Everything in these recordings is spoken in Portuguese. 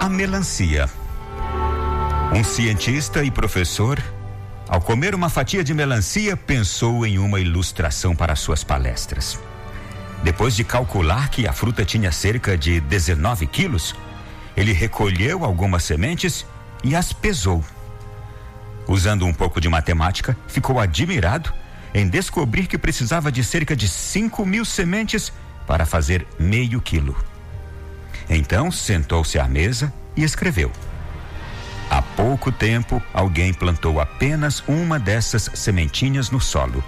A melancia. Um cientista e professor, ao comer uma fatia de melancia, pensou em uma ilustração para suas palestras. Depois de calcular que a fruta tinha cerca de 19 quilos, ele recolheu algumas sementes e as pesou. Usando um pouco de matemática, ficou admirado em descobrir que precisava de cerca de 5 mil sementes para fazer meio quilo. Então sentou-se à mesa e escreveu. Há pouco tempo, alguém plantou apenas uma dessas sementinhas no solo.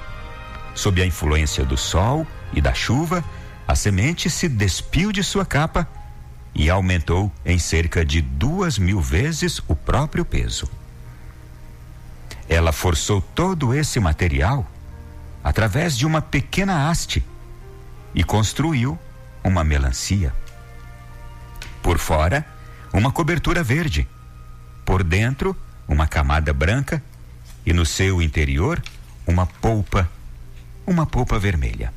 Sob a influência do sol e da chuva, a semente se despiu de sua capa e aumentou em cerca de duas mil vezes o próprio peso. Ela forçou todo esse material através de uma pequena haste e construiu uma melancia. Por fora, uma cobertura verde. Por dentro, uma camada branca e no seu interior, uma polpa, uma polpa vermelha.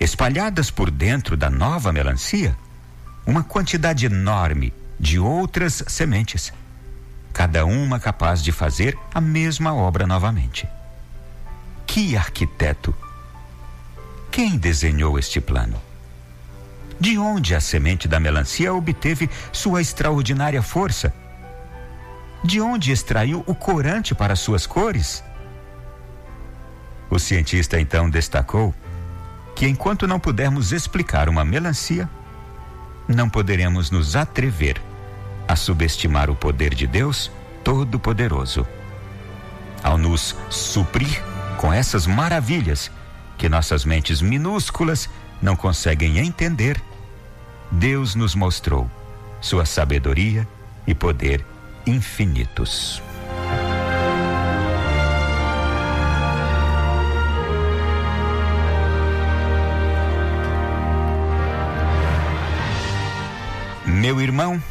Espalhadas por dentro da nova melancia, uma quantidade enorme de outras sementes, cada uma capaz de fazer a mesma obra novamente. Que arquiteto! Quem desenhou este plano? De onde a semente da melancia obteve sua extraordinária força? De onde extraiu o corante para suas cores? O cientista então destacou que enquanto não pudermos explicar uma melancia, não poderemos nos atrever a subestimar o poder de Deus Todo-Poderoso. Ao nos suprir com essas maravilhas que nossas mentes minúsculas não conseguem entender, Deus nos mostrou sua sabedoria e poder infinitos. Meu irmão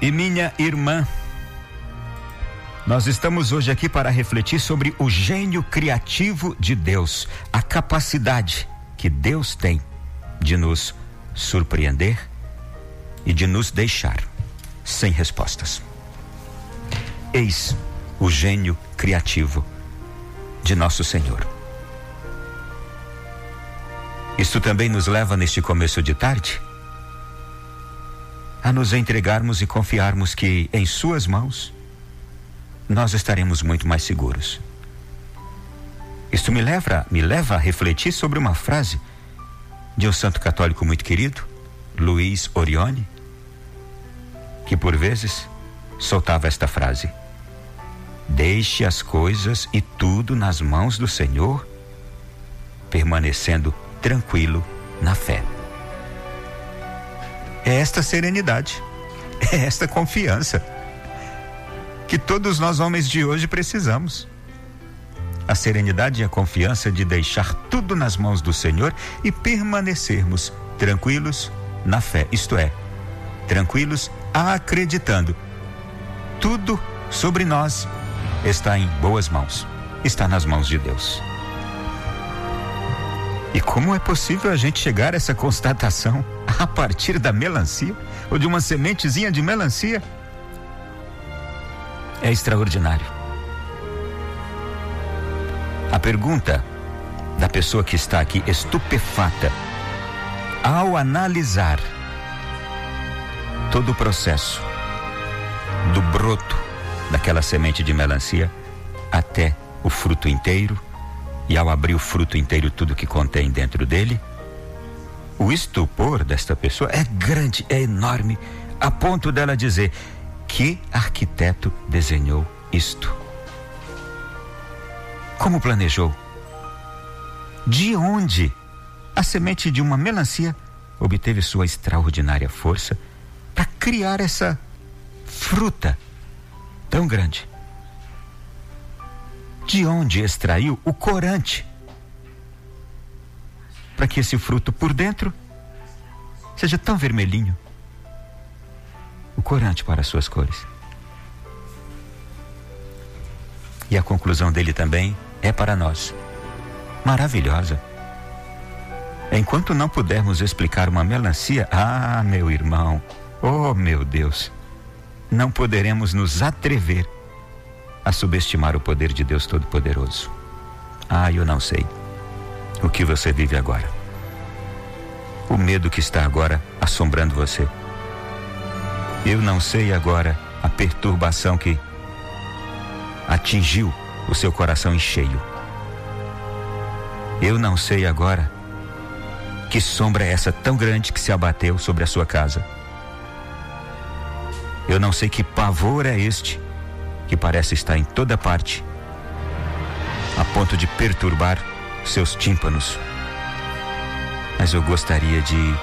e minha irmã, nós estamos hoje aqui para refletir sobre o gênio criativo de Deus, a capacidade que Deus tem de nos surpreender e de nos deixar sem respostas. Eis o gênio criativo de nosso Senhor. Isto também nos leva neste começo de tarde a nos entregarmos e confiarmos que em Suas mãos nós estaremos muito mais seguros. Isto me leva, me leva a refletir sobre uma frase de um santo católico muito querido, Luiz Orione, que por vezes soltava esta frase: Deixe as coisas e tudo nas mãos do Senhor, permanecendo tranquilo na fé. É esta serenidade, é esta confiança que todos nós homens de hoje precisamos. A serenidade e a confiança de deixar tudo nas mãos do Senhor e permanecermos tranquilos na fé, isto é, tranquilos acreditando. Tudo sobre nós está em boas mãos, está nas mãos de Deus. E como é possível a gente chegar a essa constatação a partir da melancia ou de uma sementezinha de melancia? É extraordinário. A pergunta da pessoa que está aqui estupefata ao analisar todo o processo do broto daquela semente de melancia até o fruto inteiro e ao abrir o fruto inteiro tudo que contém dentro dele, o estupor desta pessoa é grande, é enorme, a ponto dela dizer: que arquiteto desenhou isto? Como planejou? De onde a semente de uma melancia obteve sua extraordinária força para criar essa fruta tão grande? De onde extraiu o corante para que esse fruto por dentro seja tão vermelhinho? O corante para as suas cores. E a conclusão dele também é para nós maravilhosa. Enquanto não pudermos explicar uma melancia, ah, meu irmão, oh meu Deus, não poderemos nos atrever a subestimar o poder de Deus Todo-Poderoso. Ah, eu não sei o que você vive agora. O medo que está agora assombrando você. Eu não sei agora a perturbação que atingiu o seu coração em cheio. Eu não sei agora que sombra é essa tão grande que se abateu sobre a sua casa. Eu não sei que pavor é este que parece estar em toda parte, a ponto de perturbar seus tímpanos. Mas eu gostaria de,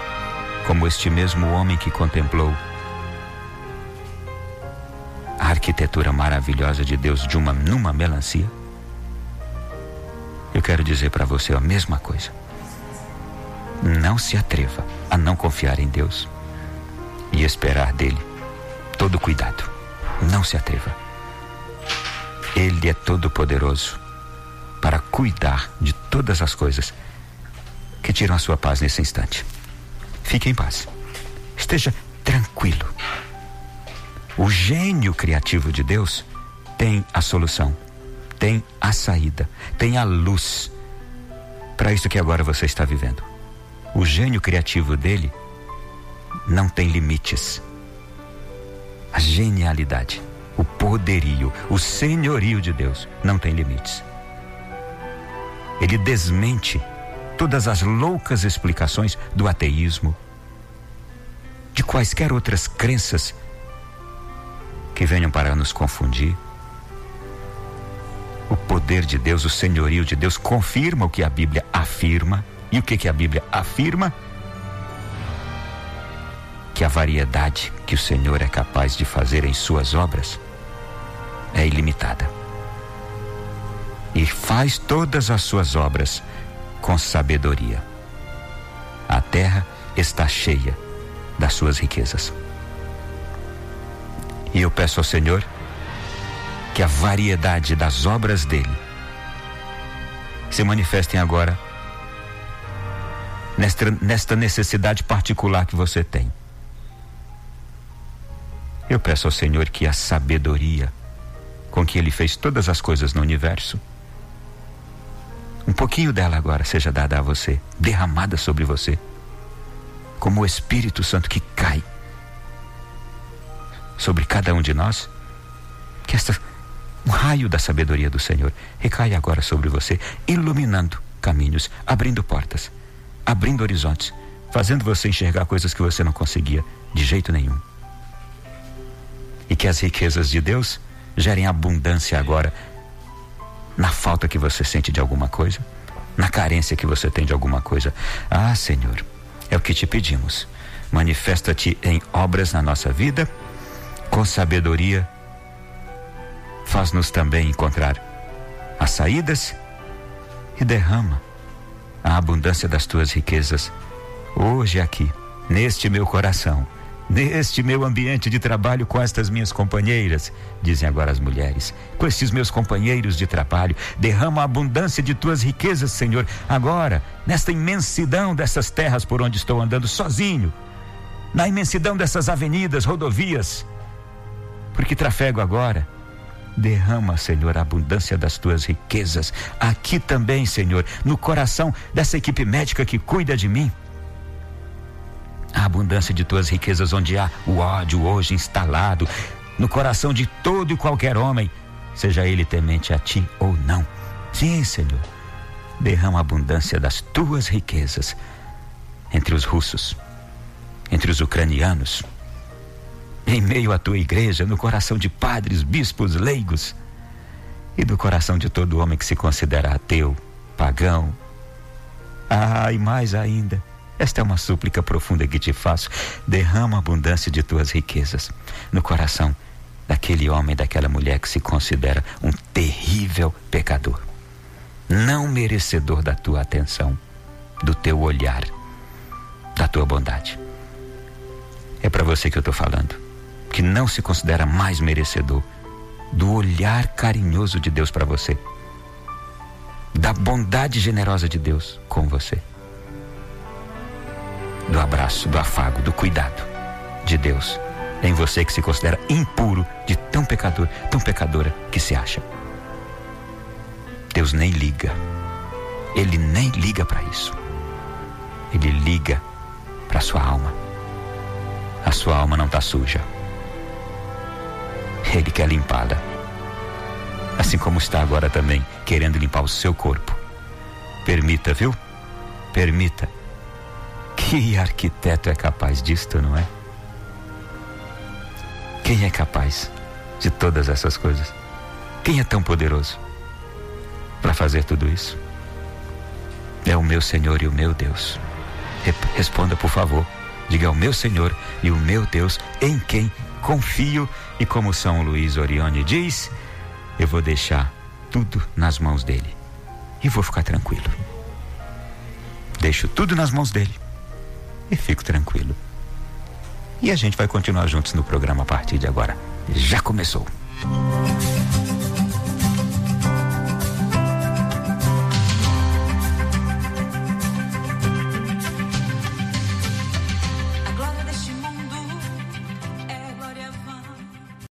como este mesmo homem que contemplou arquitetura maravilhosa de Deus de uma numa melancia, eu quero dizer para você a mesma coisa. Não se atreva a não confiar em Deus e esperar dele todo cuidado. Não se atreva. Ele é todo poderoso para cuidar de todas as coisas que tiram a sua paz nesse instante. Fique em paz. Esteja tranquilo. O gênio criativo de Deus tem a solução, tem a saída, tem a luz para isso que agora você está vivendo. O gênio criativo dele não tem limites. A genialidade, o poderio, o senhorio de Deus não tem limites. Ele desmente todas as loucas explicações do ateísmo, de quaisquer outras crenças que venham para nos confundir. O poder de Deus, o senhorio de Deus confirma o que a Bíblia afirma. E o que, que a Bíblia afirma? Que a variedade que o Senhor é capaz de fazer em suas obras é ilimitada. E faz todas as suas obras com sabedoria. A terra está cheia das suas riquezas. E eu peço ao Senhor que a variedade das obras dele se manifestem agora nesta, nesta necessidade particular que você tem. Eu peço ao Senhor que a sabedoria com que Ele fez todas as coisas no universo, um pouquinho dela agora seja dada a você, derramada sobre você, como o Espírito Santo que cai sobre cada um de nós, que esta um raio da sabedoria do Senhor recai agora sobre você, iluminando caminhos, abrindo portas, abrindo horizontes, fazendo você enxergar coisas que você não conseguia de jeito nenhum. E que as riquezas de Deus gerem abundância agora na falta que você sente de alguma coisa, na carência que você tem de alguma coisa. Ah, Senhor, é o que te pedimos. Manifesta-te em obras na nossa vida com sabedoria, faz-nos também encontrar as saídas e derrama a abundância das tuas riquezas hoje aqui, neste meu coração, neste meu ambiente de trabalho com estas minhas companheiras, dizem agora as mulheres, com estes meus companheiros de trabalho, derrama a abundância de tuas riquezas, Senhor, agora, nesta imensidão dessas terras por onde estou andando sozinho, na imensidão dessas avenidas, rodovias, porque trafego agora. Derrama, Senhor, a abundância das tuas riquezas aqui também, Senhor, no coração dessa equipe médica que cuida de mim. A abundância de tuas riquezas onde há o ódio hoje instalado no coração de todo e qualquer homem, seja ele temente a ti ou não. Sim, Senhor. Derrama a abundância das tuas riquezas entre os russos, entre os ucranianos, em meio à tua igreja, no coração de padres, bispos, leigos e no coração de todo homem que se considera ateu, pagão. Ah, e mais ainda, esta é uma súplica profunda que te faço. Derrama a abundância de tuas riquezas no coração daquele homem, daquela mulher que se considera um terrível pecador, não merecedor da tua atenção, do teu olhar, da tua bondade. É para você que eu estou falando que não se considera mais merecedor do olhar carinhoso de Deus para você, da bondade generosa de Deus com você, do abraço, do afago, do cuidado de Deus em você que se considera impuro, de tão pecador, tão pecadora que se acha. Deus nem liga. Ele nem liga para isso. Ele liga para sua alma. A sua alma não está suja. Ele quer limpá-la. Assim como está agora também, querendo limpar o seu corpo. Permita, viu? Permita. Que arquiteto é capaz disto, não é? Quem é capaz de todas essas coisas? Quem é tão poderoso para fazer tudo isso? É o meu Senhor e o meu Deus. Responda, por favor. Diga ao meu Senhor e o meu Deus, em quem confio. E como São Luís Orione diz, eu vou deixar tudo nas mãos dele e vou ficar tranquilo. Deixo tudo nas mãos dele e fico tranquilo. E a gente vai continuar juntos no programa a partir de agora. Já começou.